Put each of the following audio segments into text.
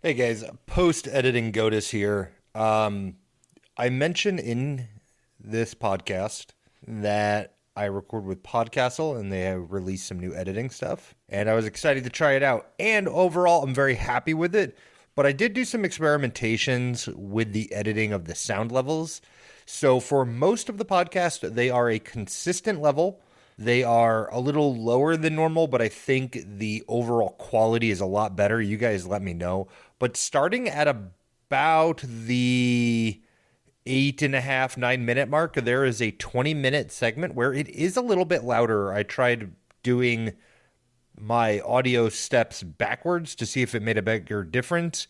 Hey guys, post editing Godis here. Um, I mentioned in this podcast that I record with Podcastle and they have released some new editing stuff. And I was excited to try it out. And overall, I'm very happy with it. But I did do some experimentations with the editing of the sound levels. So for most of the podcast, they are a consistent level. They are a little lower than normal, but I think the overall quality is a lot better. You guys let me know. But starting at about the eight and a half, nine minute mark, there is a 20 minute segment where it is a little bit louder. I tried doing my audio steps backwards to see if it made a bigger difference.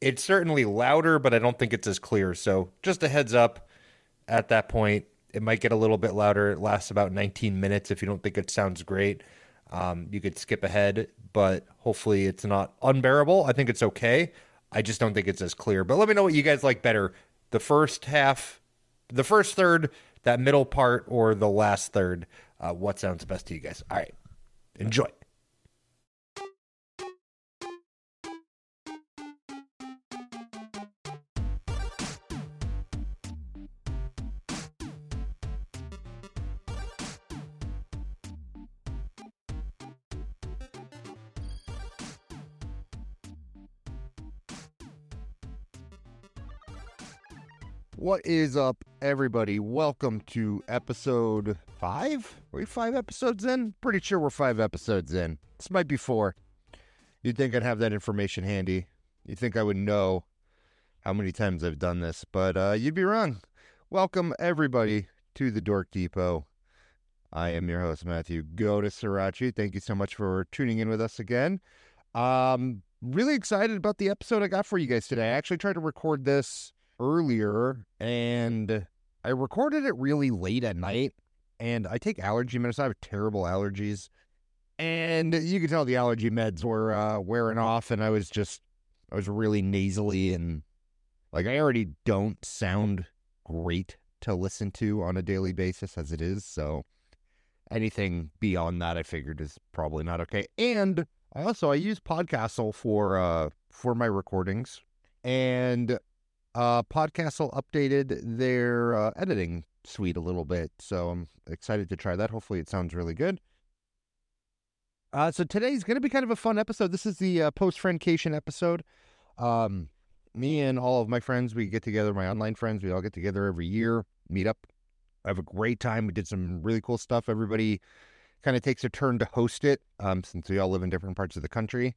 It's certainly louder, but I don't think it's as clear. So just a heads up at that point it might get a little bit louder. It lasts about 19 minutes. If you don't think it sounds great, um, you could skip ahead, but hopefully it's not unbearable. I think it's okay. I just don't think it's as clear. But let me know what you guys like better the first half, the first third, that middle part, or the last third. Uh, what sounds best to you guys? All right. Enjoy. What is up, everybody? Welcome to episode five. Are we five episodes in? Pretty sure we're five episodes in. This might be four. You'd think I'd have that information handy. You'd think I would know how many times I've done this, but uh, you'd be wrong. Welcome, everybody, to the Dork Depot. I am your host, Matthew Go to Sriracha. Thank you so much for tuning in with us again. Um, really excited about the episode I got for you guys today. I actually tried to record this earlier and I recorded it really late at night. And I take allergy medicine. I have terrible allergies. And you could tell the allergy meds were uh, wearing off. And I was just, I was really nasally and like I already don't sound great to listen to on a daily basis as it is. So anything beyond that, I figured is probably not okay. And I also I use Podcastle for uh for my recordings, and uh, Podcastle updated their uh, editing suite a little bit, so I'm excited to try that. Hopefully, it sounds really good. Uh, so today's going to be kind of a fun episode. This is the uh, post friendcation episode. Um, me and all of my friends, we get together. My online friends, we all get together every year, meet up, have a great time. We did some really cool stuff. Everybody kind of takes a turn to host it, um, since we all live in different parts of the country.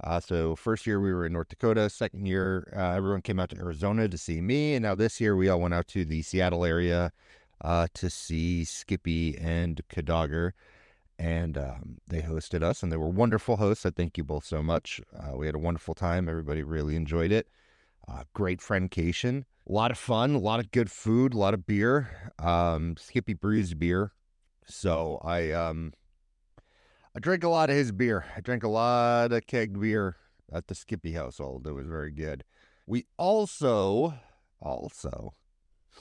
Uh, so first year we were in North Dakota. Second year, uh, everyone came out to Arizona to see me, and now this year we all went out to the Seattle area uh, to see Skippy and Kadogger, and um, they hosted us, and they were wonderful hosts. I thank you both so much. Uh, we had a wonderful time. Everybody really enjoyed it. Uh, great friendcation, a lot of fun, a lot of good food, a lot of beer. Um, Skippy brews beer, so I um, I drank a lot of his beer. I drank a lot of kegged beer at the Skippy household. It was very good. We also, also,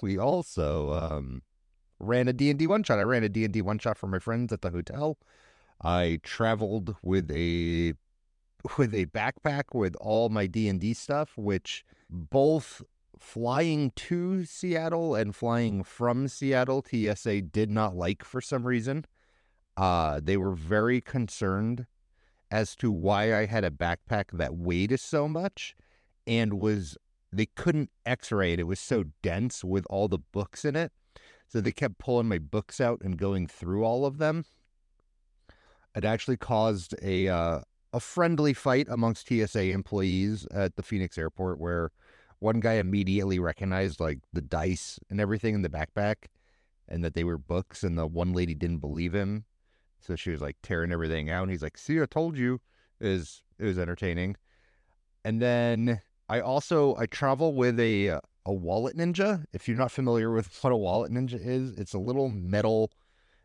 we also um, ran a D&D one-shot. I ran a D&D one-shot for my friends at the hotel. I traveled with a with a backpack with all my D&D stuff, which both flying to Seattle and flying from Seattle, TSA did not like for some reason. Uh, they were very concerned as to why I had a backpack that weighed so much and was they couldn't x-ray it. It was so dense with all the books in it. So they kept pulling my books out and going through all of them. It actually caused a uh, a friendly fight amongst TSA employees at the Phoenix airport where one guy immediately recognized like the dice and everything in the backpack and that they were books and the one lady didn't believe him so she was like tearing everything out. And he's like, see, I told you is it was entertaining. And then I also I travel with a uh, a wallet ninja. If you're not familiar with what a wallet ninja is, it's a little metal.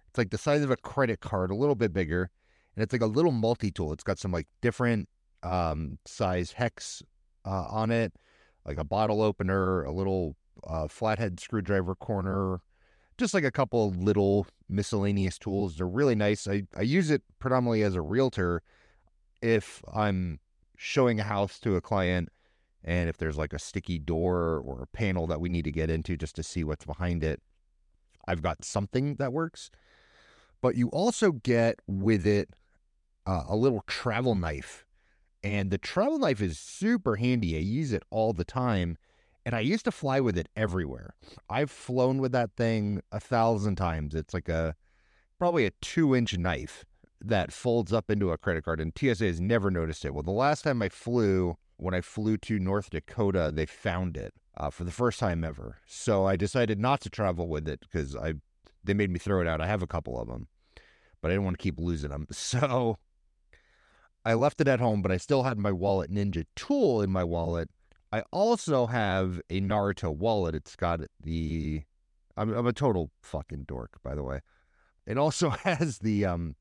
It's like the size of a credit card, a little bit bigger, and it's like a little multi tool. It's got some like different um, size hex uh, on it, like a bottle opener, a little uh, flathead screwdriver corner, just like a couple little miscellaneous tools. They're really nice. I, I use it predominantly as a realtor if I'm showing a house to a client and if there's like a sticky door or a panel that we need to get into just to see what's behind it, I've got something that works. But you also get with it uh, a little travel knife. And the travel knife is super handy. I use it all the time. And I used to fly with it everywhere. I've flown with that thing a thousand times. It's like a probably a two inch knife that folds up into a credit card. And TSA has never noticed it. Well, the last time I flew, when I flew to North Dakota, they found it uh, for the first time ever. So I decided not to travel with it because I they made me throw it out. I have a couple of them, but I didn't want to keep losing them. So I left it at home, but I still had my Wallet Ninja tool in my wallet. I also have a Naruto wallet. It's got the I'm, I'm a total fucking dork, by the way. It also has the um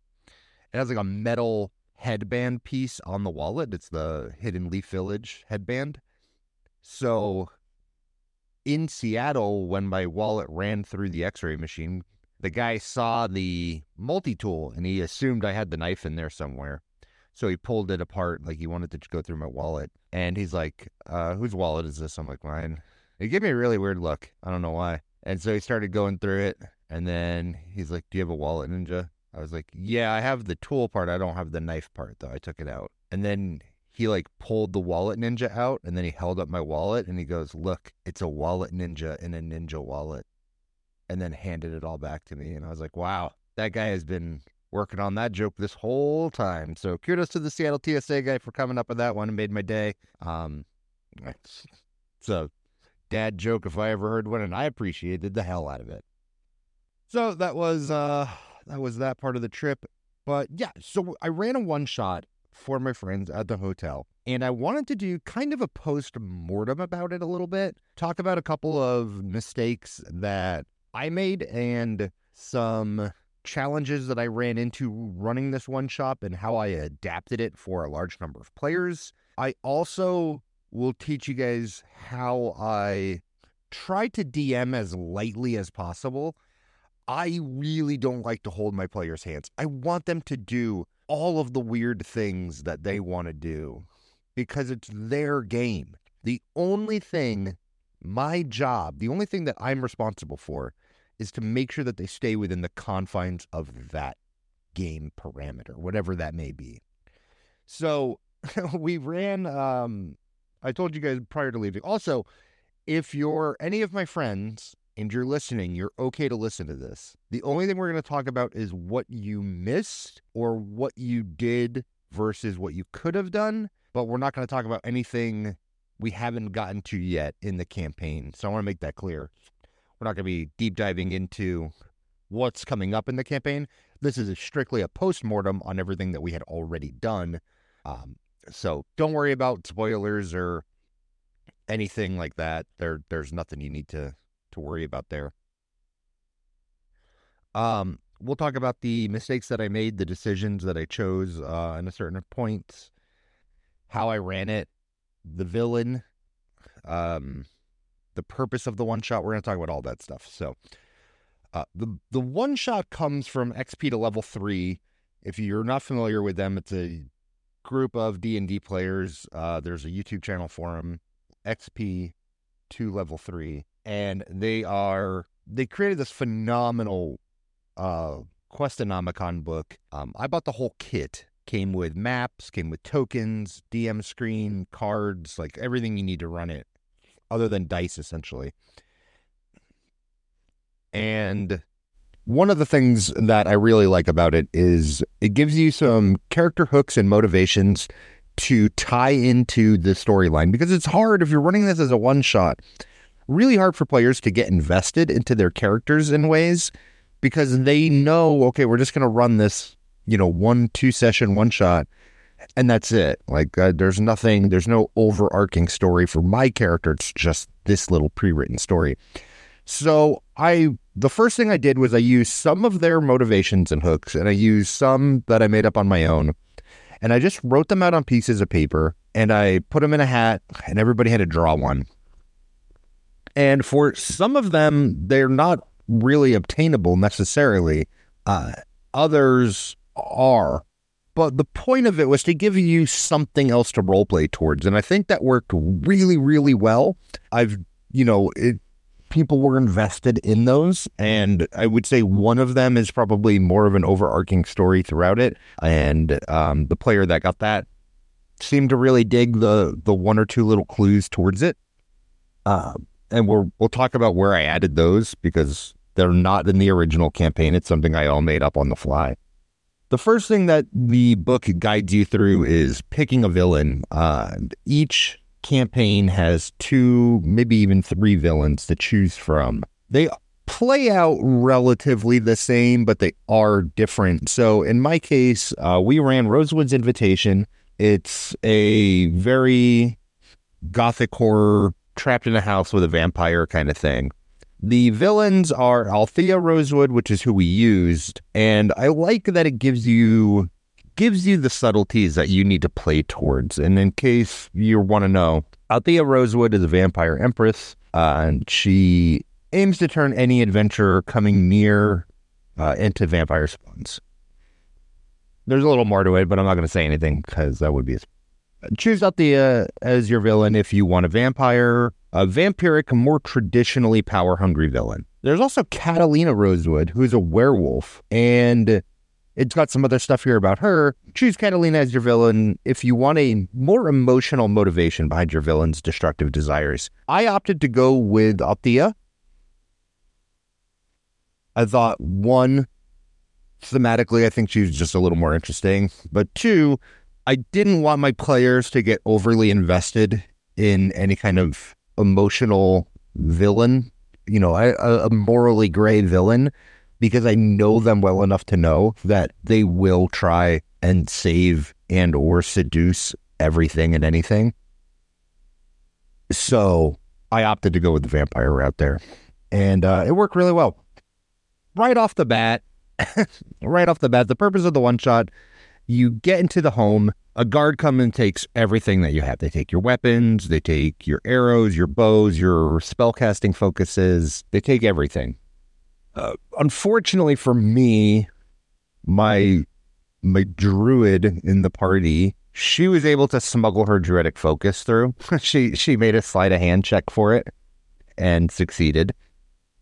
it has like a metal headband piece on the wallet. It's the Hidden Leaf Village headband. So in Seattle, when my wallet ran through the x ray machine, the guy saw the multi tool and he assumed I had the knife in there somewhere. So he pulled it apart, like he wanted to go through my wallet. And he's like, uh, whose wallet is this? I'm like, mine. He gave me a really weird look. I don't know why. And so he started going through it. And then he's like, Do you have a wallet ninja? I was like, yeah, I have the tool part. I don't have the knife part though. I took it out. And then he like pulled the wallet ninja out and then he held up my wallet and he goes, look, it's a wallet ninja in a ninja wallet. And then handed it all back to me. And I was like, wow, that guy has been working on that joke this whole time. So kudos to the Seattle TSA guy for coming up with that one and made my day. Um, it's a dad joke if I ever heard one, and I appreciated the hell out of it. So that was uh that was that part of the trip. But yeah, so I ran a one shot for my friends at the hotel. And I wanted to do kind of a post mortem about it a little bit, talk about a couple of mistakes that I made and some challenges that I ran into running this one shot and how I adapted it for a large number of mm-hmm. players. I also will teach you guys how I try to DM as lightly as possible I really don't like to hold my players' hands. I want them to do all of the weird things that they want to do because it's their game. The only thing, my job, the only thing that I'm responsible for is to make sure that they stay within the confines of that game parameter, whatever that may be. So we ran, um, I told you guys prior to leaving. Also, if you're any of my friends and you're listening, you're okay to listen to this. The only thing we're going to talk about is what you missed or what you did versus what you could have done. But we're not going to talk about anything we haven't gotten to yet in the campaign. So I want to make that clear. We're not going to be deep diving into what's coming up in the campaign. This is strictly a post mortem on everything that we had already done. Um, so don't worry about spoilers or anything like that. There, there's nothing you need to to worry about there. Um, we'll talk about the mistakes that I made, the decisions that I chose uh, in a certain point, how I ran it, the villain, um, the purpose of the one shot. We're going to talk about all that stuff. So, uh, the the one shot comes from XP to level three. If you're not familiar with them, it's a group of D and D players. Uh, there's a YouTube channel for them, XP to level three and they are they created this phenomenal uh Questonomicon book. Um, I bought the whole kit. Came with maps, came with tokens, DM screen, cards, like everything you need to run it, other than dice, essentially. And one of the things that I really like about it is it gives you some character hooks and motivations to tie into the storyline because it's hard if you're running this as a one shot really hard for players to get invested into their characters in ways because they know, okay, we're just going to run this, you know, one, two session, one shot, and that's it. Like, uh, there's nothing, there's no overarching story for my character. It's just this little pre written story. So, I, the first thing I did was I used some of their motivations and hooks, and I used some that I made up on my own. And I just wrote them out on pieces of paper and I put them in a hat, and everybody had to draw one. And for some of them, they're not really obtainable necessarily. Uh, others are. But the point of it was to give you something else to roleplay towards. And I think that worked really, really well. I've, you know, it, people were invested in those. And I would say one of them is probably more of an overarching story throughout it. And um, the player that got that seemed to really dig the the one or two little clues towards it. Uh, and we'll we'll talk about where I added those because they're not in the original campaign. It's something I all made up on the fly. The first thing that the book guides you through is picking a villain. Uh, each campaign has two, maybe even three villains to choose from. They play out relatively the same, but they are different. So in my case, uh, we ran Rosewood's Invitation. It's a very gothic horror, trapped in a house with a vampire kind of thing. The villains are Althea Rosewood, which is who we used, and I like that it gives you gives you the subtleties that you need to play towards. And in case you want to know, Althea Rosewood is a vampire empress, uh, and she aims to turn any adventurer coming near uh, into vampire spawns. There's a little more to it, but I'm not going to say anything because that would be. A... Choose Althea as your villain if you want a vampire a vampiric, more traditionally power hungry villain. There's also Catalina Rosewood, who's a werewolf, and it's got some other stuff here about her. Choose Catalina as your villain if you want a more emotional motivation behind your villain's destructive desires. I opted to go with Althea. I thought one, thematically, I think she's just a little more interesting. But two, I didn't want my players to get overly invested in any kind of emotional villain, you know, a, morally gray villain, because I know them well enough to know that they will try and save and or seduce everything and anything. So I opted to go with the vampire route there, and uh, it worked really well. Right off the bat, right off the bat, the purpose of the one shot, you get into the home a guard comes and takes everything that you have. They take your weapons, they take your arrows, your bows, your spellcasting focuses, they take everything. Uh, unfortunately for me, my my druid in the party, she was able to smuggle her druidic focus through. she she made a sleight of hand check for it and succeeded.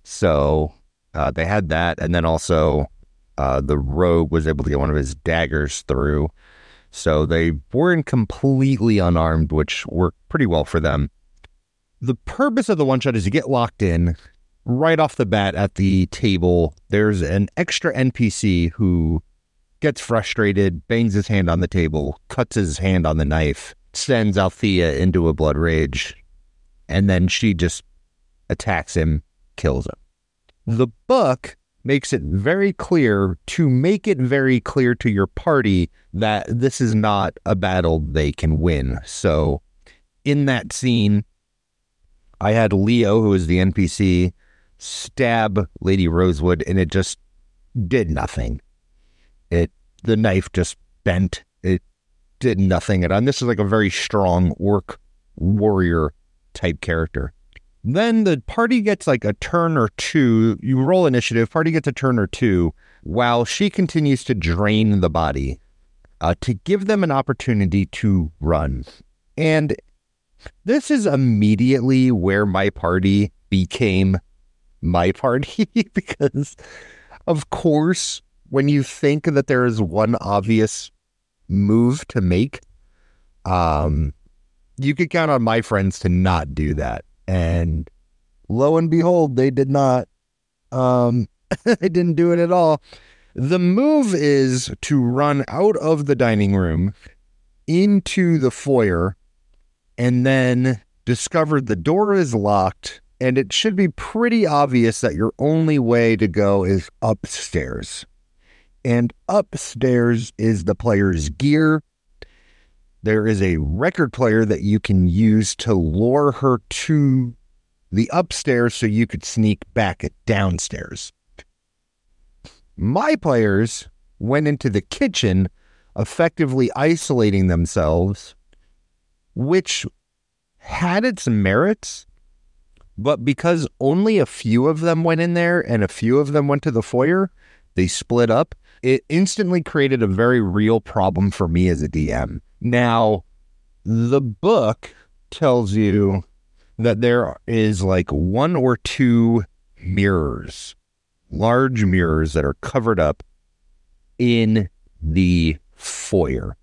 So uh, they had that, and then also uh, the rogue was able to get one of his daggers through. So they weren't completely unarmed, which worked pretty well for them. The purpose of the one shot is to get locked in right off the bat at the table. There's an extra NPC who gets frustrated, bangs his hand on the table, cuts his hand on the knife, sends Althea into a blood rage, and then she just attacks him, kills him. The book makes it very clear to make it very clear to your party that this is not a battle they can win. So, in that scene, I had Leo, who is the NPC, stab Lady Rosewood, and it just did nothing. It the knife just bent. It did nothing. at all. And this is like a very strong orc warrior type character. Then the party gets like a turn or two. You roll initiative, party gets a turn or two while she continues to drain the body uh, to give them an opportunity to run. And this is immediately where my party became my party because, of course, when you think that there is one obvious move to make, um, you could count on my friends to not do that. And lo and behold, they did not. Um, they didn't do it at all. The move is to run out of the dining room into the foyer and then discover the door is locked. And it should be pretty obvious that your only way to go is upstairs. And upstairs is the player's gear there is a record player that you can use to lure her to the upstairs so you could sneak back at downstairs. My players went into the kitchen, effectively isolating themselves, which had its merits. But because only a few of them went in there and a few of them went to the foyer, they split up. it instantly created a very real problem for me as a DM. Now, the book tells you that there is like one or two mirrors, large mirrors that are covered up in the foyer.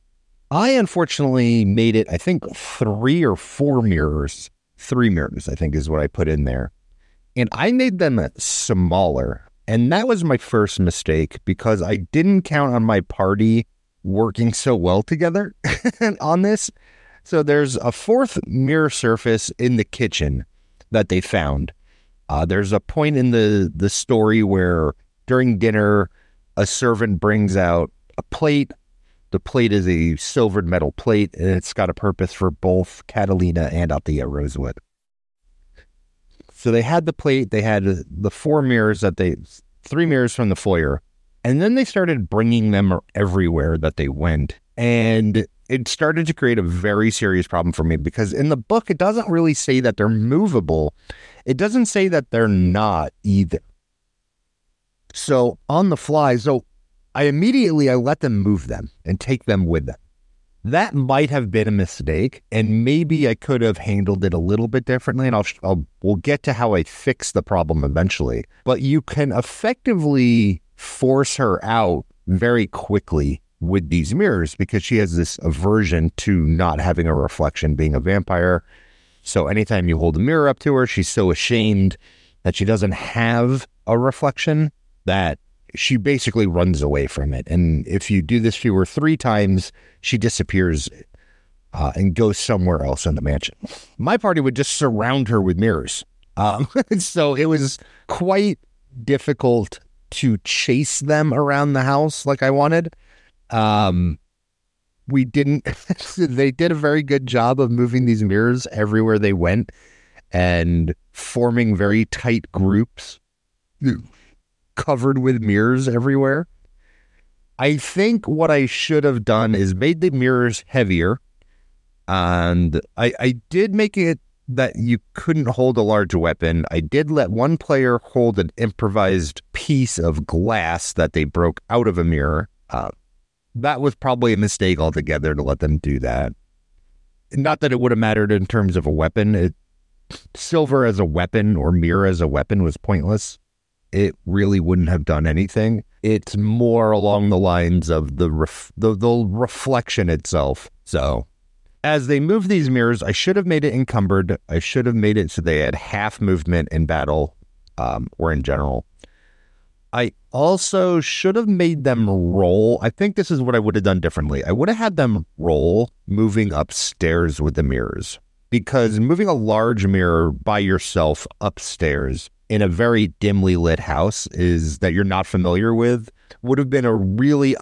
I unfortunately made it, I think, three or four mirrors. Three mirrors, I think, is what I put in there. And I made them smaller. And that was my first mistake because I didn't count on my party working so well together on this. So there's a fourth mirror surface in the kitchen that they found. Uh, there's a point in the the story where during dinner, a servant brings out a plate. The plate is a silvered metal plate, and it's got a purpose for both Catalina and Althea Rosewood. So they had the plate. They had the four mirrors that they, three mirrors from the foyer, and then they started bringing them everywhere that they went. And it started to create a very serious problem for me because in the book, it doesn't really say that they're movable. It doesn't say that they're not either. So on the fly, so I immediately I let them move them and take them with them. That might have been a mistake, and maybe I could have handled it a little bit differently. And I'll, I'll we'll get to how I fix the problem eventually. But you can effectively force her out very quickly with these mirrors because she has this aversion to not having a reflection being a vampire. So anytime you hold a mirror up to her, she's so ashamed that she doesn't have a reflection that she basically runs away from it. And if you do this to her three times, she disappears uh, and goes somewhere else in the mansion. My party would just surround her with mirrors. Um, so it was quite difficult to chase them around the house like I wanted. Um, we didn't. they did a very good job of moving these mirrors everywhere they went and forming very tight groups covered with mirrors everywhere. I think what I should have done is made the mirrors heavier. And I, I did make it that you couldn't hold a large weapon. I did let one player hold an improvised piece of glass that they broke out of a mirror. Uh, that was probably a mistake altogether to let them do that. Not that it would have mattered in terms of a weapon. It, silver as a weapon or mirror as a weapon was pointless. It really wouldn't have done anything. It's more along the lines of the ref, the, the reflection itself. So, as they move these mirrors, I should have made it encumbered. I should have made it so they had half movement in battle um, or in general. I also should have made them roll. I think this is what I would have done differently. I would have had them roll moving upstairs with the mirrors because moving a large mirror by yourself upstairs in a very dimly lit house is that you're not familiar with would have been a really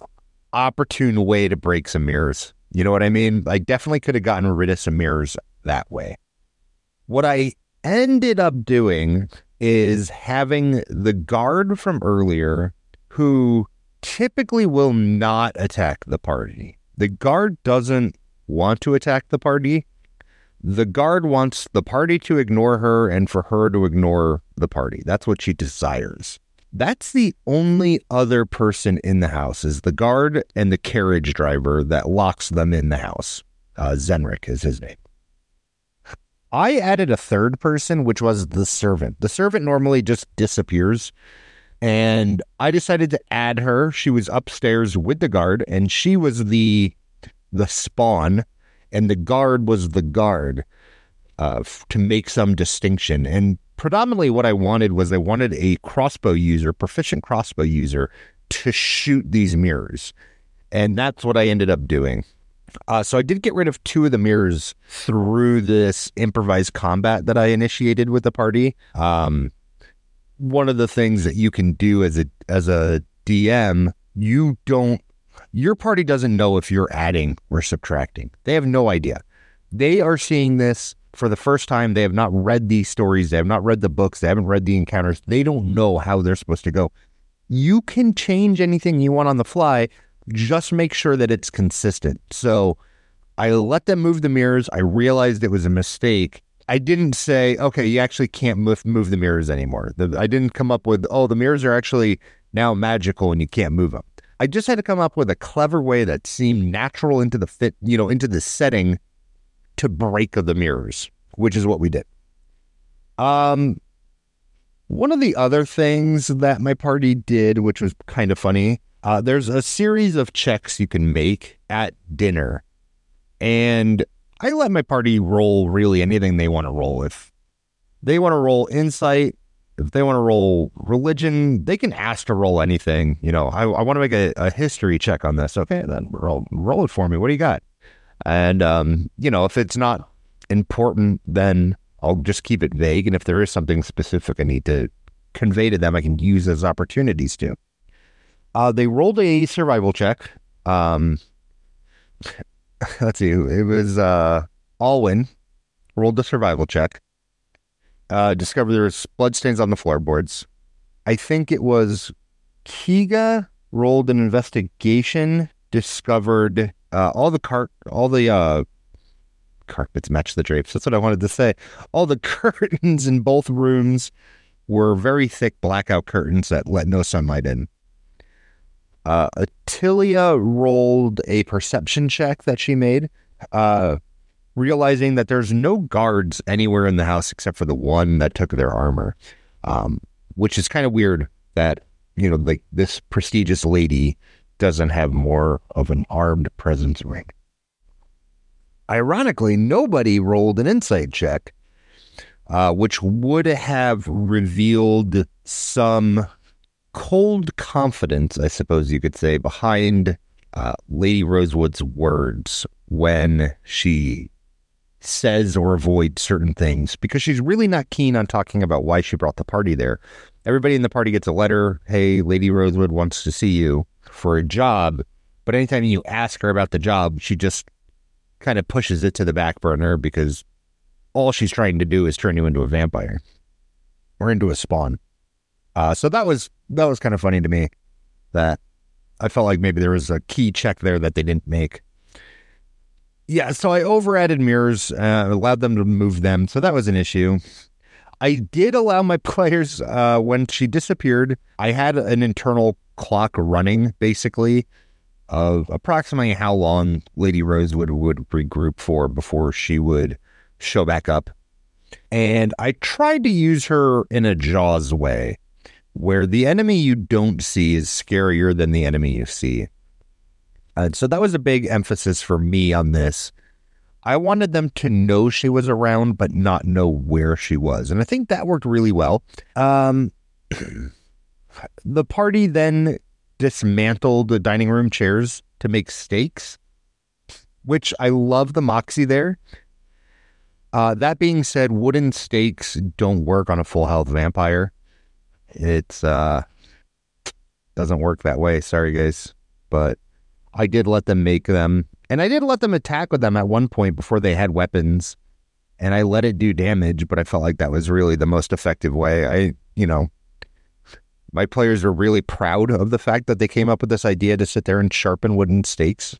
opportune way to break some mirrors. You know what I mean? I definitely could have gotten rid of some mirrors that way. What I ended up doing is having the guard from earlier who typically will not attack the party. The guard doesn't want to attack the party. The guard wants the party to ignore her and for her to ignore the party. That's what she desires. That's the only other person in the house is the guard and the carriage driver that locks them in the house. Uh, Zenrik is his name. I added a third person, which was the servant. The servant normally just disappears. And I decided to add her. She was upstairs with the guard, and she was the the spawn, and the guard was the guard uh, to make some distinction. And predominantly, what I wanted was I wanted a crossbow user, proficient crossbow user, to shoot these mirrors, and that's what I ended up doing. Uh, so I did get rid of two of the mirrors through this improvised combat that I initiated with the party. Um, one of the things that you can do as a as a DM, you don't your party doesn't know if you're adding or subtracting. They have no idea. They are seeing this for the first time. They have not read these stories. They have not read the books. They haven't read the encounters. They don't know how they're supposed to go. You can change anything you want on the fly just make sure that it's consistent. So I let them move the mirrors. I realized it was a mistake. I didn't say, okay, you actually can't move, move the mirrors anymore. The, I didn't come up with, oh, the mirrors are actually now magical and you can't move them. I just had to come up with a clever way that seemed natural into the fit, you know, into the setting to break the mirrors, which is what we did. Um, one of the other things that my party did, which was kind of funny, uh, there's a series of checks you can make at dinner, and I let my party roll really anything they want to roll. If they want to roll insight, if they want to roll religion, they can ask to roll anything. You know, I, I want to make a, a, history check on this. Okay, then roll, roll it for me. What do you got? And, um, you know, if it's not important, then I'll just keep it vague. And if there is something specific I need to convey to them, I can use those opportunities to. Uh, they rolled a survival check. Um, let's see, it was uh, Alwyn rolled the survival check uh, discovered there was bloodstains on the floorboards. I think it was Kiga rolled an investigation, discovered uh, all the cart, all the uh, carpets match the drapes. That's what I wanted to say. All the curtains in both rooms were very thick blackout curtains that let no sunlight in. Uh, Atilia rolled a perception check that she made. Uh, realizing that there's no guards anywhere in the house except for the one that took their armor, um, which is kind of weird that, you know, like this prestigious lady doesn't have more of an armed presence ring. Ironically, nobody rolled an insight check, uh, which would have revealed some cold confidence, I suppose you could say, behind uh, Lady Rosewood's words when she says or avoids certain things because she's really not keen on talking about why she brought the party there. Everybody in the party gets a letter Hey, Lady Rosewood wants to see you for a job. But anytime you ask her about the job, she just kind of pushes it to the back burner because all she's trying to do is turn you into a vampire or into a spawn. Uh, so that was that was kind of funny to me that I felt like maybe there was a key check there that they didn't make. Yeah, so I over added mirrors, uh, allowed them to move them. So that was an issue. I did allow my players, uh, when she disappeared, I had an internal clock running basically of approximately how long Lady Rosewood would regroup for before she would show back up. And I tried to use her in a Jaws way, where the enemy you don't see is scarier than the enemy you see. And so that was a big emphasis for me on this. I wanted them to know she was around, but not know where she was. And I think that worked really well. Um, the party then dismantled the dining room chairs to make stakes, which I love the moxie there. Uh, that being said, wooden stakes don't work on a full health vampire. It's uh doesn't work that way. Sorry guys, but I did let them make them, and I did let them attack with them at one point before they had weapons, and I let it do damage. But I felt like that was really the most effective way. I, you know, my players are really proud of the fact that they came up with this idea to sit there and sharpen wooden stakes.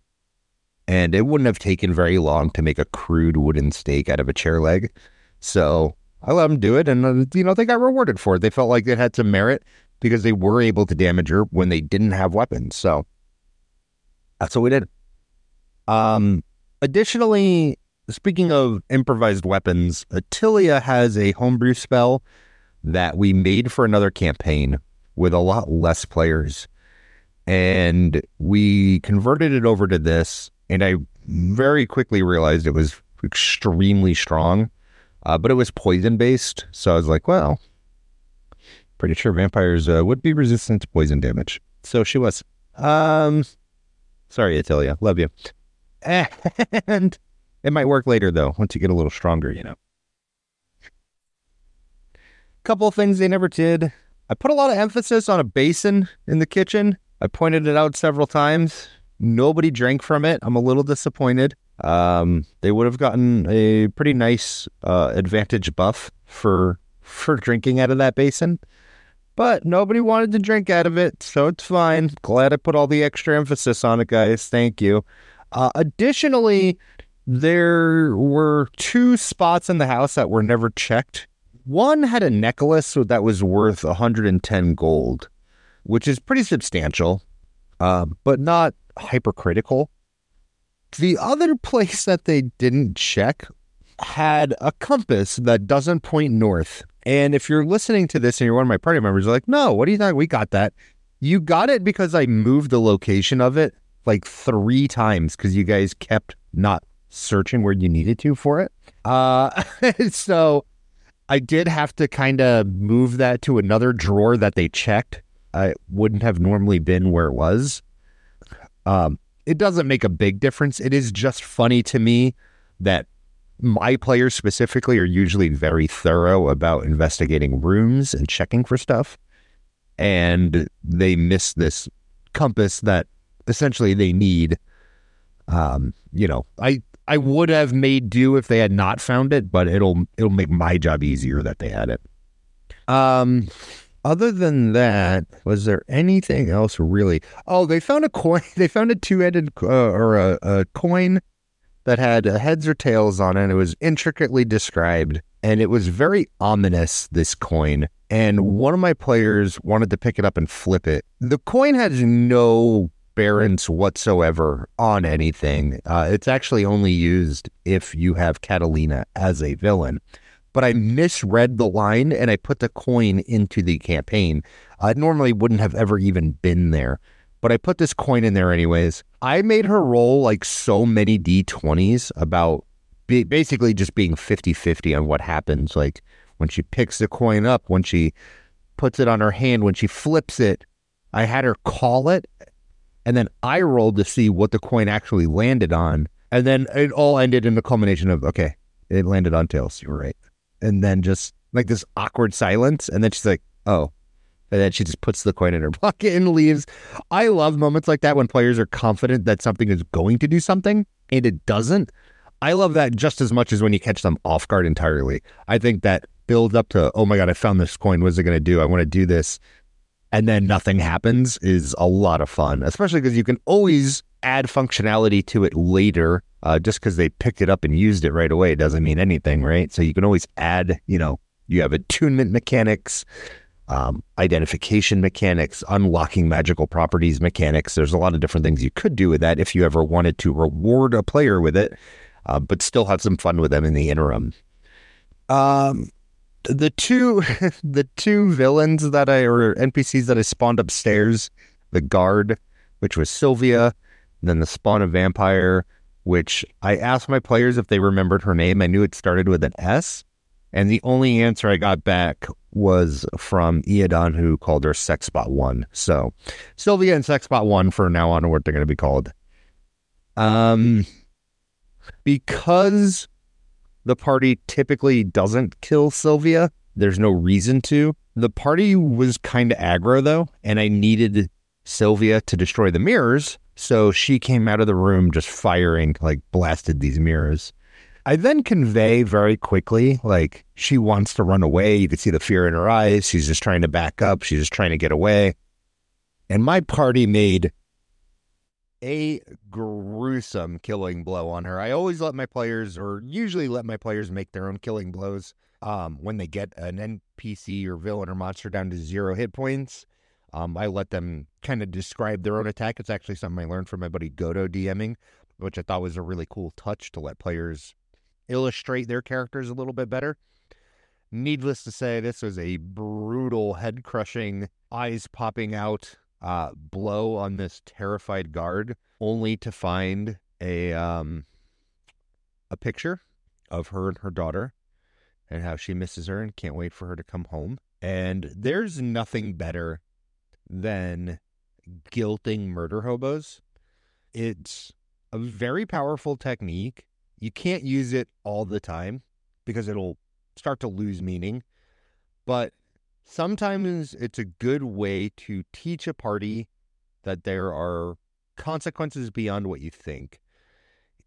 And it wouldn't have taken very long to make a crude wooden stake out of a chair leg. So I let them do it, and uh, you know they got rewarded for it. They felt like it had some merit because they were able to damage her when they didn't have weapons. So that's what we did. Um, additionally, speaking of improvised weapons, Attilia has a homebrew spell that we made for another campaign with a lot less players. And we converted it over to this, and I very quickly realized it was extremely strong, uh, but it was poison based. So I was like, well, pretty sure vampires uh, would be resistant to poison damage. So she was. Um, Sorry, Atilia. Love you. And it might work later, though, once you get a little stronger, you know. Couple things they never did. I put a lot of emphasis on a basin in the kitchen. I pointed it out several times. Nobody drank from it. I'm a little disappointed. Um, they would have gotten a pretty nice uh, advantage buff for for drinking out of that basin but nobody wanted to drink out of it, so it's fine. Glad I put all the extra emphasis on it, guys. Thank you. Uh, additionally, there were two spots in the house that were never checked. One had a necklace that was worth 110 gold, which is pretty substantial. uh, but not hypercritical. The other place that they didn't check had a compass that doesn't point north. And if you're listening to this and you're one of my party members, you're like, no, what do you think? We got that. You got it because I moved the location of it like three times because you guys kept not searching where you needed to for it. Uh, so I did have to kind of move that to another drawer that they checked. It wouldn't have normally been where it was. Um, it doesn't make a big difference. It is just funny to me that my players specifically are usually very thorough about investigating rooms and checking for stuff. And they miss this compass that essentially they need. Um, you know, I I would have made do if they had not found it, but it'll it'll make my job easier that they had it. Um, other than that, was there anything else really? Oh, they found a coin. They found a two-headed uh, or a, a coin that had heads or tails on it. It was intricately described, and it was very ominous. This coin, and one of my players wanted to pick it up and flip it. The coin has no bearance whatsoever on anything. Uh, it's actually only used if you have Catalina as a villain. But I misread the line and I put the coin into the campaign. I normally wouldn't have ever even been there, but I put this coin in there anyways. I made her roll like so many d20s about be- basically just being 50 50 on what happens. Like when she picks the coin up, when she puts it on her hand, when she flips it, I had her call it and then I rolled to see what the coin actually landed on. And then it all ended in the culmination of, okay, it landed on tails. You were right. And then just like this awkward silence. And then she's like, oh. And then she just puts the coin in her pocket and leaves. I love moments like that when players are confident that something is going to do something and it doesn't. I love that just as much as when you catch them off guard entirely. I think that build up to, oh my God, I found this coin. What is it going to do? I want to do this and then nothing happens is a lot of fun, especially because you can always add functionality to it later. Uh, just because they picked it up and used it right away doesn't mean anything, right? So you can always add, you know, you have attunement mechanics, um, identification mechanics, unlocking magical properties mechanics. There's a lot of different things you could do with that if you ever wanted to reward a player with it, uh, but still have some fun with them in the interim. Um, the two the two villains that I or NPCs that I spawned upstairs, the guard, which was Sylvia, then the spawn of vampire, which I asked my players if they remembered her name. I knew it started with an S, and the only answer I got back was from Iadon, who called her Sexbot One. So Sylvia and Sexbot One for now on what they're going to be called. Um, because the party typically doesn't kill Sylvia. There's no reason to. The party was kind of aggro though, and I needed Sylvia to destroy the mirrors. So she came out of the room just firing, like blasted these mirrors. I then convey very quickly, like she wants to run away. You can see the fear in her eyes. She's just trying to back up. She's just trying to get away. And my party made a gruesome killing blow on her. I always let my players, or usually let my players, make their own killing blows um, when they get an NPC or villain or monster down to zero hit points. Um, I let them kind of describe their own attack. It's actually something I learned from my buddy Godo DMing, which I thought was a really cool touch to let players illustrate their characters a little bit better. Needless to say, this was a brutal, head crushing, eyes popping out uh, blow on this terrified guard, only to find a um, a picture of her and her daughter, and how she misses her and can't wait for her to come home. And there's nothing better than guilting murder hobos. It's a very powerful technique. You can't use it all the time because it'll start to lose meaning. But sometimes it's a good way to teach a party that there are consequences beyond what you think.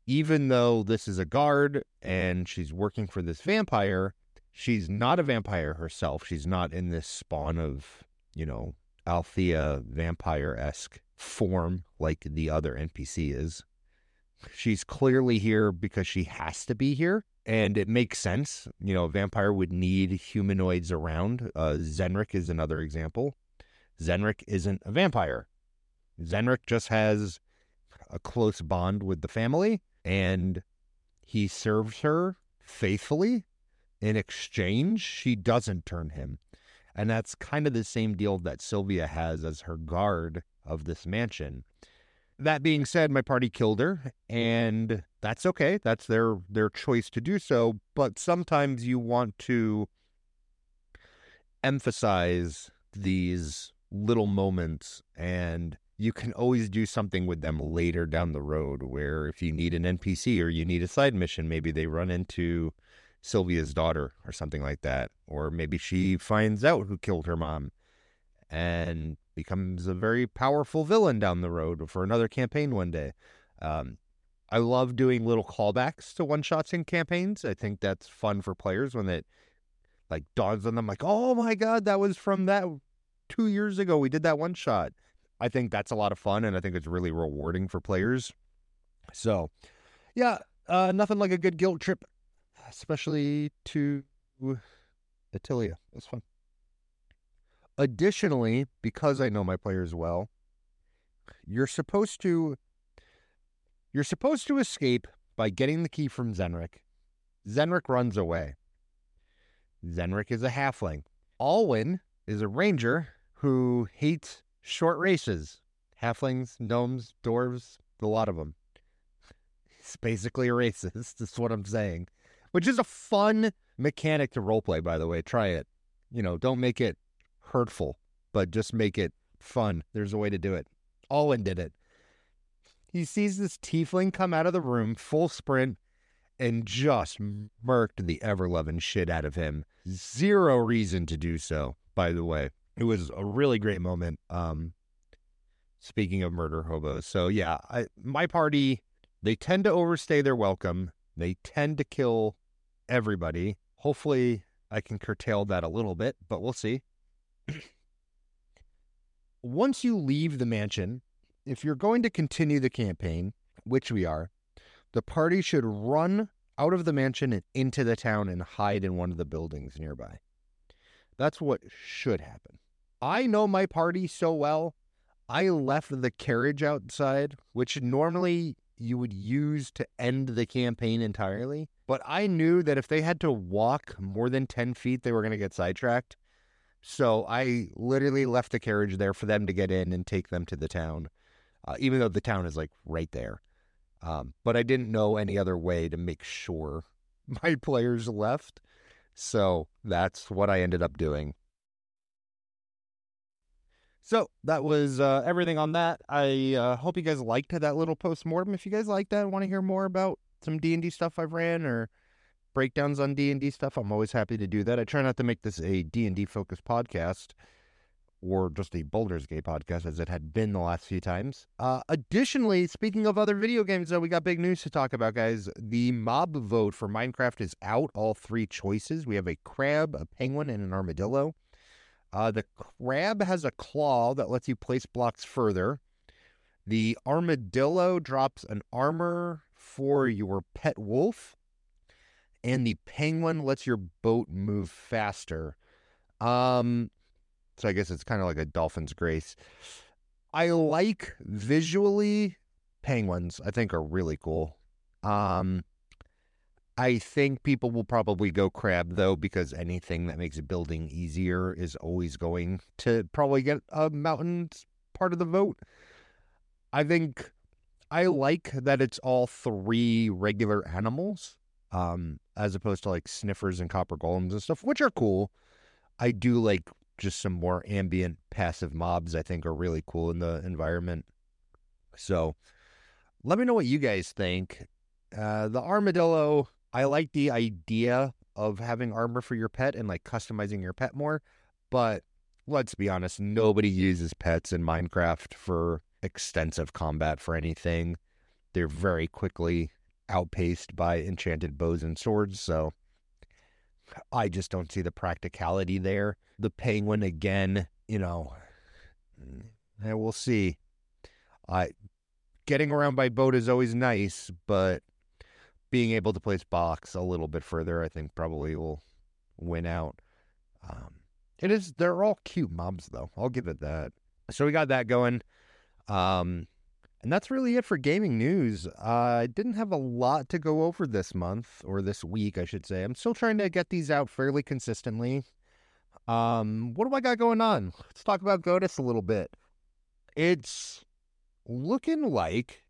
Even though this is a guard and she's working for this vampire, she's not a vampire herself. She's not in this spawn of, you know, Althea vampire esque form like the other NPC is. She's clearly here because she has to be here and it makes sense. You know, a vampire would need humanoids around. Uh, Zenrik is another example. Zenric isn't a vampire. Zenric just has a close bond with the family and he serves her faithfully. In exchange, she doesn't turn him. And that's kind of the same deal that Sylvia has as her guard of this mansion. That being said, my party killed her, and that's okay. That's their their choice to do so. But sometimes you want to emphasize these little moments, and you can always do something with them later down the road. Where if you need an NPC or you need a side mission, maybe they run into Sylvia's daughter or something like that, or maybe she finds out who killed her mom and becomes a very powerful villain down the road for another campaign one day. Um, I love doing little callbacks to one shots in campaigns. I think that's fun for players when it like dawns on them, like, oh my god, that was from that two years ago. We did that one shot. I think that's a lot of fun, and I think it's really rewarding for players. So, yeah, uh, nothing like a good guilt trip, especially to Attilia. It's fun. Additionally, because I know my players well, you're supposed to you're supposed to escape by getting the key from Zenrik. Zenrik runs away. Zenrik is a halfling. Alwyn is a ranger who hates short races. Halflings, gnomes, dwarves, a lot of them. He's basically a racist. That's what I'm saying. Which is a fun mechanic to roleplay, by the way. Try it. You know, don't make it hurtful, but just make it fun. There's a way to do it. Alwyn did it. He sees this tiefling come out of the room, full sprint, and just murked the ever loving shit out of him. Zero reason to do so, by the way. It was a really great moment. Um, speaking of murder hobos. So yeah, I, my party, they tend to overstay their welcome. They tend to kill everybody. Hopefully I can curtail that a little bit, but we'll see. Once you leave the mansion, if you're going to continue the campaign, which we are, the party should run out of the mansion and into the town and hide in one of the buildings nearby. That's what should happen. I know my party so well. I left the carriage outside, which normally you would use to end the campaign entirely. But I knew that if they had to walk more than 10 feet, they were going to get sidetracked. So I literally left the carriage there for them to get in and take them to the town, uh, even though the town is like right there. Um, but I didn't know any other way to make sure my players left. So that's what I ended up doing. So that was uh, everything on that. I uh, hope you guys liked that little post mortem. If you guys like that, want to hear more about some D and D stuff I've ran or breakdowns on D and D stuff, I'm always happy to do that. I try not to make this a D and D focused podcast or just a Baldur's Gate podcast as it had been the last few times. Uh, additionally, speaking of other video games, though, we got big news to talk about, guys. The mob vote for Minecraft is out. All three choices. We have a crab, a penguin, and an armadillo. Uh, the crab has a claw that lets you place blocks further. The armadillo drops an armor for your pet wolf and the penguin lets your boat move faster. Um, so I guess it's kind of like a dolphin's grace. I like visually penguins. I think are really cool. Um, I think people will probably go crab though because anything that makes a building easier is always going to probably get a mountain part of the vote. I think I like that it's all three regular animals um, as opposed to like sniffers and copper golems and stuff, which are cool. I do like just some more ambient passive mobs, I think are really cool in the environment. So let me know what you guys think. Uh, the armadillo, I like the idea of having armor for your pet and like customizing your pet more, but let's be honest, nobody uses pets in Minecraft for extensive combat for anything. They're very quickly outpaced by enchanted bows and swords. So I just don't see the practicality there. The penguin again, you know, and we'll see. I getting around by boat is always nice, but being able to place box a little bit further, I think probably will win out. Um, it is they're all cute mobs though. I'll give it that. So we got that going. Um, and that's really it for gaming news. Uh, I didn't have a lot to go over this month or this week, I should say. I'm still trying to get these out fairly consistently. Um, what do I got going on? Let's talk about Godus a little bit. It's looking like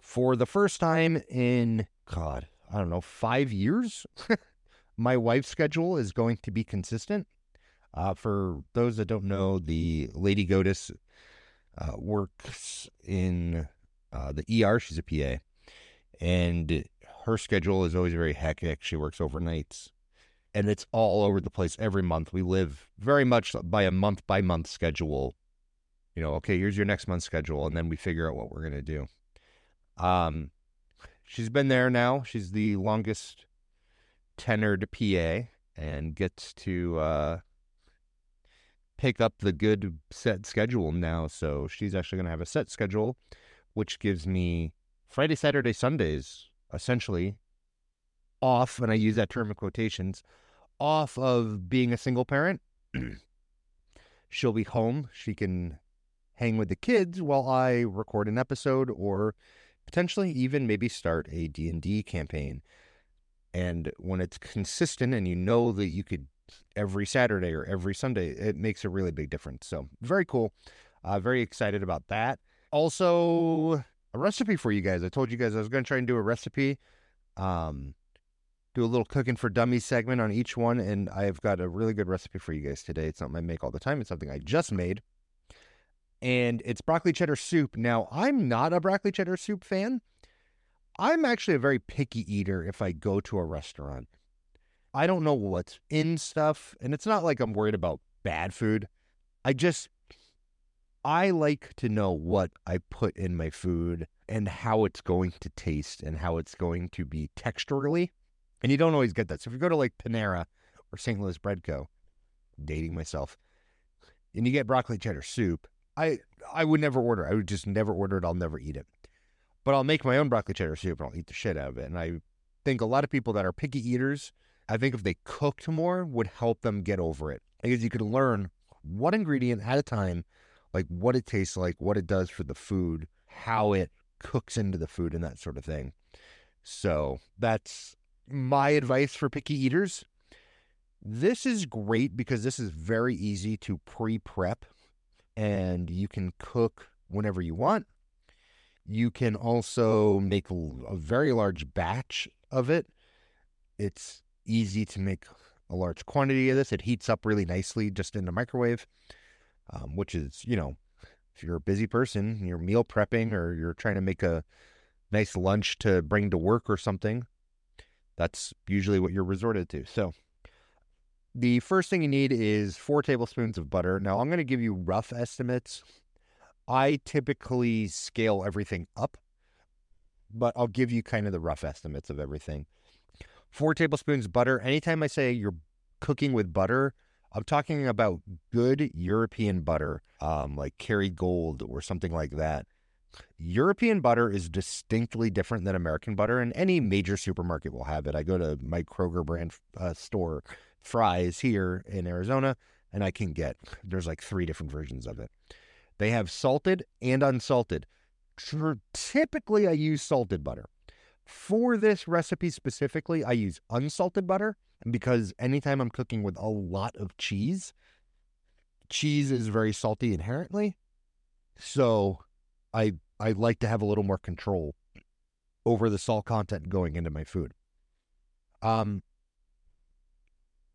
for the first time in God, I don't know, five years, my wife's schedule is going to be consistent. Uh, for those that don't know, the Lady Godus uh, works in uh, the ER. She's a PA, and her schedule is always very hectic. She works overnights, and it's all over the place every month. We live very much by a month by month schedule. You know, okay, here's your next month's schedule, and then we figure out what we're gonna do. Um, she's been there now. She's the longest tenured PA, and gets to uh, pick up the good set schedule now. So she's actually going to have a set schedule, which gives me Friday, Saturday, Sundays essentially off, and I use that term in quotations, off of being a single parent. She'll be home. She can hang with the kids while I record an episode or potentially even maybe start a D&D campaign. And when it's consistent and you know that you could every Saturday or every Sunday, it makes a really big difference. So, very cool. Uh, very excited about that. Also, a recipe for you guys. I told you guys I was going to try and do a recipe, um, do a little cooking for dummies segment on each one, and I've got a really good recipe for you guys today. It's something I make all the time. It's something I just made, and it's broccoli cheddar soup. Now, I'm not a broccoli cheddar soup fan. I'm actually a very picky eater if I go to a restaurant. I don't know what's in stuff, and it's not like I'm worried about bad food. I just I like to know what I put in my food and how it's going to taste and how it's going to be texturally. And you don't always get that. So if you go to like Panera or St. Louis Bread Co., dating myself, and you get broccoli cheddar soup, I I would never order. I would just never order it. I'll never eat it. But I'll make my own broccoli cheddar soup and I'll eat the shit out of it. And I think a lot of people that are picky eaters I think if they cooked more would help them get over it because you could learn what ingredient at a time, like what it tastes like, what it does for the food, how it cooks into the food, and that sort of thing. So that's my advice for picky eaters. This is great because this is very easy to pre prep and you can cook whenever you want. You can also make a very large batch of it. It's easy to make a large quantity of this. It heats up really nicely just in the microwave, um, which is, you know, if you're a busy person, you're meal prepping or you're trying to make a nice lunch to bring to work or something, that's usually what you're resorted to. So, the first thing you need is four tablespoons of butter. Now, I'm going to give you rough estimates. I typically scale everything up, but I'll give you kind of the rough estimates of everything four tablespoons butter. Anytime I say you're cooking with butter, I'm talking about good European butter, um, like Kerrygold or something like that. European butter is distinctly different than American butter, and any major supermarket will have it. I go to my Kroger brand uh, store, Fry's here in Arizona, and I can get there's like three different versions of it. They have salted and unsalted. Typically, I use salted butter. For this recipe specifically, I use unsalted butter because anytime I'm cooking with a lot of cheese, cheese is very salty inherently. So I I like to have a little more control over the salt content going into my food. Um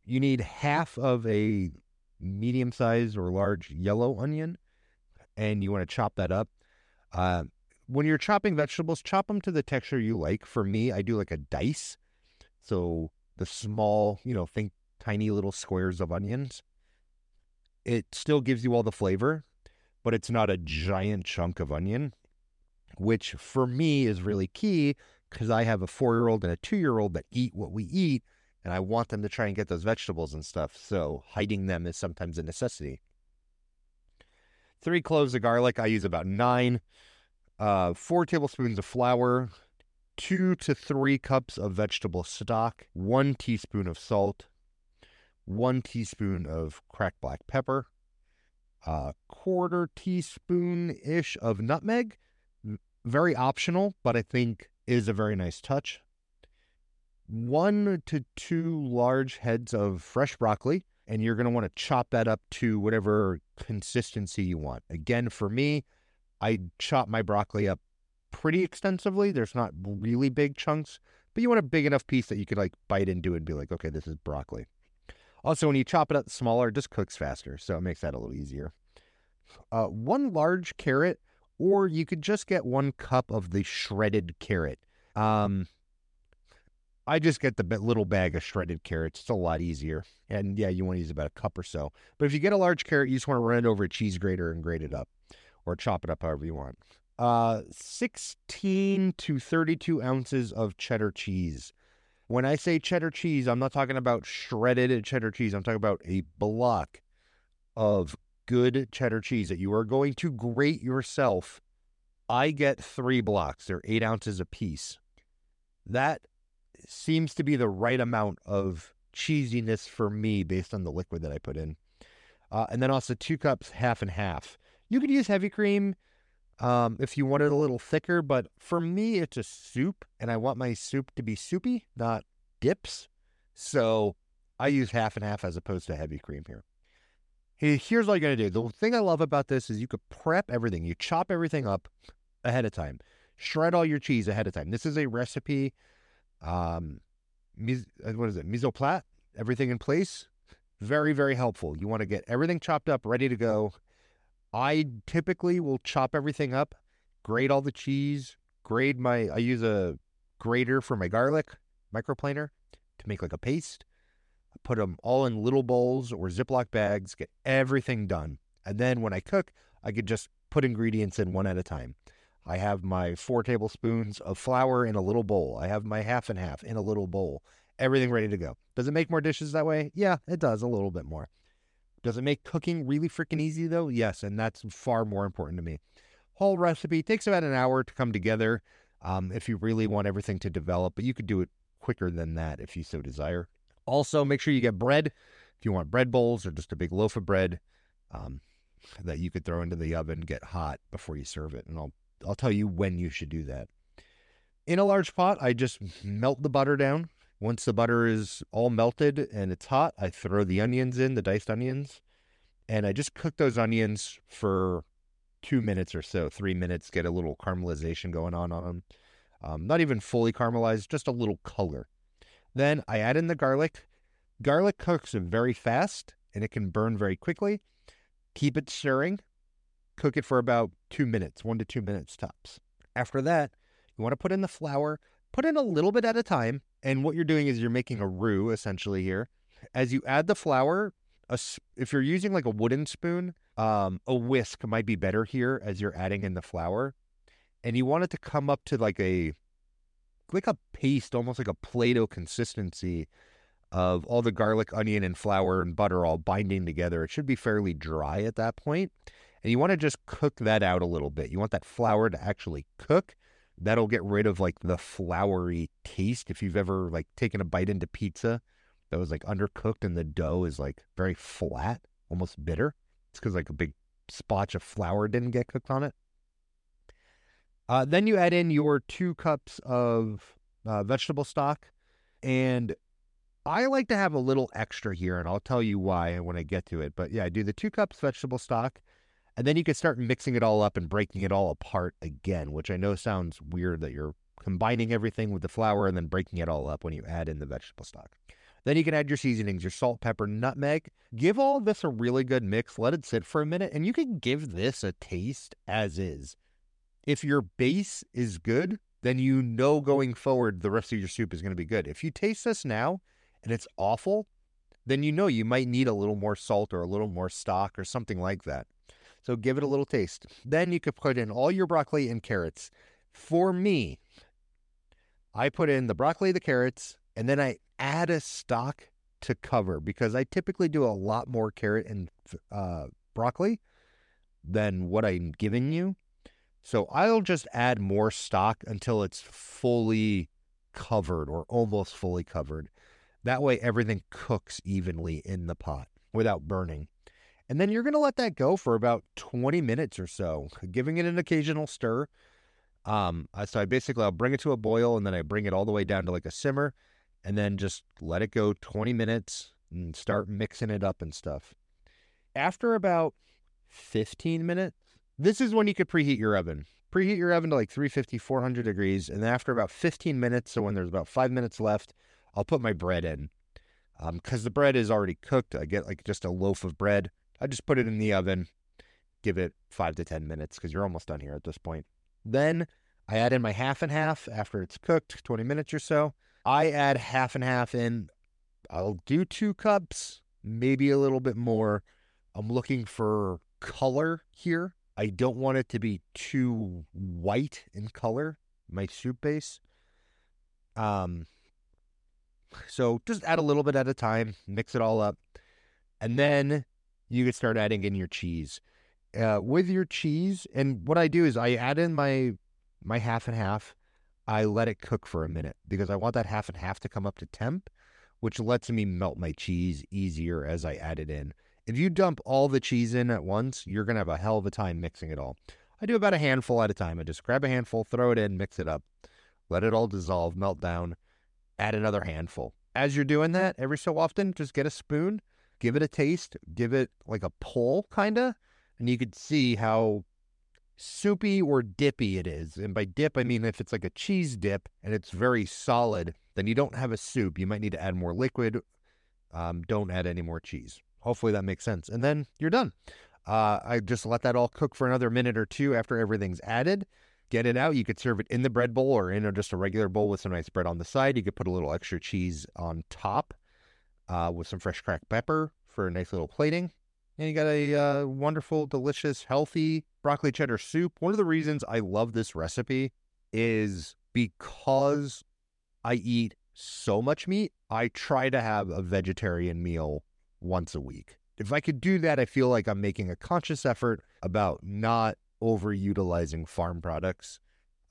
you need half of a medium sized or large yellow onion and you want to chop that up. Uh, when you're chopping vegetables, chop them to the texture you like. For me, I do like a dice. So the small, you know, think tiny little squares of onions. It still gives you all the flavor, but it's not a giant chunk of onion, which for me is really key because I have a four year old and a two year old that eat what we eat, and I want them to try and get those vegetables and stuff. So hiding them is sometimes a necessity. Three cloves of garlic. I use about nine uh, four tablespoons of flour, two to three cups of vegetable stock, one teaspoon of salt, one teaspoon of cracked black pepper, a quarter teaspoon ish of nutmeg. Very optional, but I think is a very nice touch. One to two large heads of fresh broccoli, and you're going to want to chop that up to whatever consistency you want. Again, for me, I chop my broccoli up pretty extensively. There's not really big chunks, but you want a big enough piece that you could like bite into and be like, okay, this is broccoli. Also, when you chop it up smaller, it just cooks faster, so it makes that a little easier. Uh, one large carrot, or you could just get one cup of the shredded carrot. Um, I just get the little bag of shredded carrots. It's a lot easier. And yeah, you want to use about a cup or so. But if you get a large carrot, you just want to run it over a cheese grater and grate it up or chop it up however you want. Uh, 16 to 32 ounces of cheddar cheese. When I say cheddar cheese, I'm not talking about shredded cheddar cheese. I'm talking about a block of good cheddar cheese that you are going to grate yourself. I get three blocks, they're eight ounces a piece. That seems to be the right amount of cheesiness for me based on the liquid that I put in. Uh, and then also two cups, half and half. You could use heavy cream um, if you want it a little thicker, but for me, it's a soup, and I want my soup to be soupy, not dips. So I use half and half as opposed to heavy cream here. Here's all you're going to do. The thing I love about this is you could prep everything. You chop everything up ahead of time, shred all your cheese ahead of time. This is a recipe um, uh, what is it? Mise plat, everything in place. Very, very helpful. You want to get everything chopped up, ready to go. I typically will chop everything up, grate all the cheese, grate my, I use a grater for my garlic, microplaner to make like a paste. I put them all in little bowls or Ziploc bags, get everything done. And then when I cook, I could just put ingredients in one at a time. I have my four tablespoons of flour in a little bowl. I have my half and half in a little bowl. Everything ready to go. Does it make more dishes that way? Yeah, it does a little bit more. Does it make cooking really freaking easy though? Yes, and that's far more important to me. Whole recipe takes about an hour to come together um, if you really want everything to develop, but you could do it quicker than that if you so desire. Also, make sure you get bread if you want bread bowls or just a big loaf of bread um, that you could throw into the oven, get hot before you serve it. And I'll I'll tell you when you should do that. In a large pot, I just melt the butter down. Once the butter is all melted and it's hot, I throw the onions in, the diced onions, and I just cook those onions for two minutes or so, three minutes, get a little caramelization going on on them. Um, not even fully caramelized, just a little color. Then I add in the garlic. Garlic cooks very fast and it can burn very quickly. Keep it stirring Cook it for about two minutes, one to two minutes tops. After that, you want to put in the flour, put in a little bit at a time. And what you're doing is you're making a roux essentially here. As you add the flour, a, if you're using like a wooden spoon, um, a whisk might be better here as you're adding in the flour. And you want it to come up to like a like a paste, almost like a Play-Doh consistency of all the garlic, onion, and flour and butter all binding together. It should be fairly dry at that point. And you want to just cook that out a little bit. You want that flour to actually cook. That'll get rid of like the floury taste. If you've ever like taken a bite into pizza that was like undercooked and the dough is like very flat, almost bitter. It's because like a big spotch of flour didn't get cooked on it. Uh, then you add in your two cups of uh, vegetable stock. And I like to have a little extra here, and I'll tell you why when I get to it. But yeah, I do the two cups vegetable stock. And then you can start mixing it all up and breaking it all apart again, which I know sounds weird that you're combining everything with the flour and then breaking it all up when you add in the vegetable stock. Then you can add your seasonings, your salt, pepper, nutmeg. Give all this a really good mix. Let it sit for a minute, and you can give this a taste as is. If your base is good, then you know going forward the rest of your soup is going to be good. If you taste this now and it's awful, then you know you might need a little more salt or a little more stock or something like that. So give it a little taste. Then you could put in all your broccoli and carrots. For me, I put in the broccoli, the carrots, and then I add a stock to cover because I typically do a lot more carrot and uh, broccoli than what I'm giving you. So I'll just add more stock until it's fully covered or almost fully covered. That way, everything cooks evenly in the pot without burning. And then you're going to let that go for about 20 minutes or so, giving it an occasional stir. Um, so I basically I'll bring it to a boil and then I bring it all the way down to like a simmer and then just let it go 20 minutes and start mixing it up and stuff. After about 15 minutes, this is when you could preheat your oven. Preheat your oven to like 350, 400 degrees. And then after about 15 minutes, so when there's about five minutes left, I'll put my bread in. Because um, the bread is already cooked, I get like just a loaf of bread. I just put it in the oven, give it five to 10 minutes because you're almost done here at this point. Then I add in my half and half after it's cooked, 20 minutes or so. I add half and half in. I'll do two cups, maybe a little bit more. I'm looking for color here. I don't want it to be too white in color, my soup base. Um, so just add a little bit at a time, mix it all up, and then you could start adding in your cheese. Uh, with your cheese, and what I do is I add in my my half and half. I let it cook for a minute because I want that half and half to come up to temp, which lets me melt my cheese easier as I add it in. If you dump all the cheese in at once, you're going to have a hell of a time mixing it all. I do about a handful at a time. I just grab a handful, throw it in, mix it up, let it all dissolve, melt down, add another handful. As you're doing that, every so often, just get a spoon, give it a taste, give it like a pull, kind of, and you could see how soupy or dippy it is. And by dip, I mean if it's like a cheese dip and it's very solid, then you don't have a soup. You might need to add more liquid. Um, don't add any more cheese. Hopefully that makes sense. And then you're done. Uh, I just let that all cook for another minute or two after everything's added. Get it out. You could serve it in the bread bowl or in just a regular bowl with some nice bread on the side. You could put a little extra cheese on top uh, with some fresh cracked pepper for a nice little plating. And you got a uh, wonderful, delicious, healthy broccoli cheddar soup. One of the reasons I love this recipe is because I eat so much meat. I try to have a vegetarian meal once a week. If I could do that, I feel like I'm making a conscious effort about not overutilizing farm products.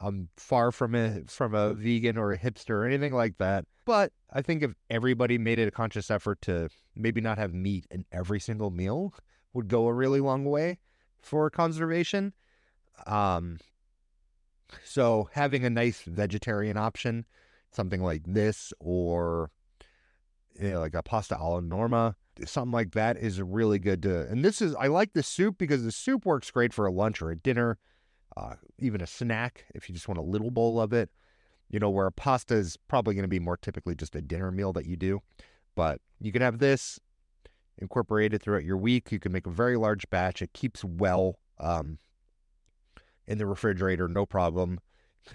I'm far from a from a vegan or a hipster or anything like that. But I think if everybody made it a conscious effort to maybe not have meat in every single meal would go a really long way for conservation. Um so having a nice vegetarian option, something like this or you know, like a pasta alla norma something like that is really good to. And this is I like the soup because the soup works great for a lunch or a dinner, uh, even a snack if you just want a little bowl of it. You know, where a pasta is probably going to be more typically just a dinner meal that you do, but you can have this incorporated throughout your week. You can make a very large batch. It keeps well um, in the refrigerator, no problem.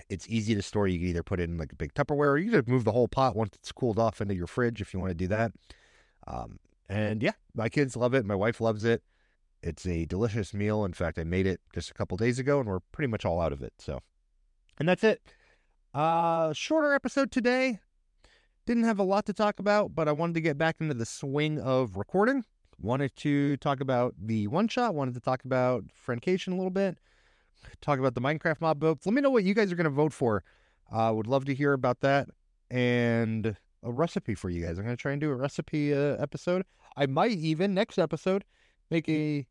It's easy to store. You can either put it in like a big Tupperware, or you can move the whole pot once it's cooled off into your fridge if you want to do that. Um, and yeah, my kids love it. My wife loves it. It's a delicious meal. In fact, I made it just a couple days ago and we're pretty much all out of it. So, and that's it. Uh, shorter episode today. Didn't have a lot to talk about, but I wanted to get back into the swing of recording. Wanted to talk about the one shot, wanted to talk about Friendcation a little bit, talk about the Minecraft mob votes. Let me know what you guys are going to vote for. Uh, would love to hear about that. And a recipe for you guys. I'm going to try and do a recipe uh, episode. I might even next episode make a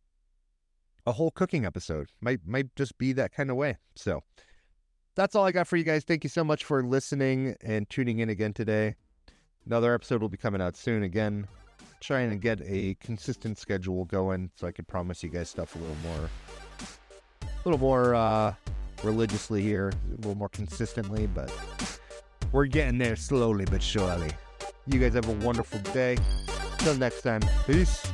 a whole cooking episode. Might might just be that kind of way. So that's all I got for you guys. Thank you so much for listening and tuning in again today. Another episode will be coming out soon again. Trying to get a consistent schedule going so I can promise you guys stuff a little more a little more uh religiously here, a little more consistently, but we're getting there slowly but surely. You guys have a wonderful day. Till next time. Peace.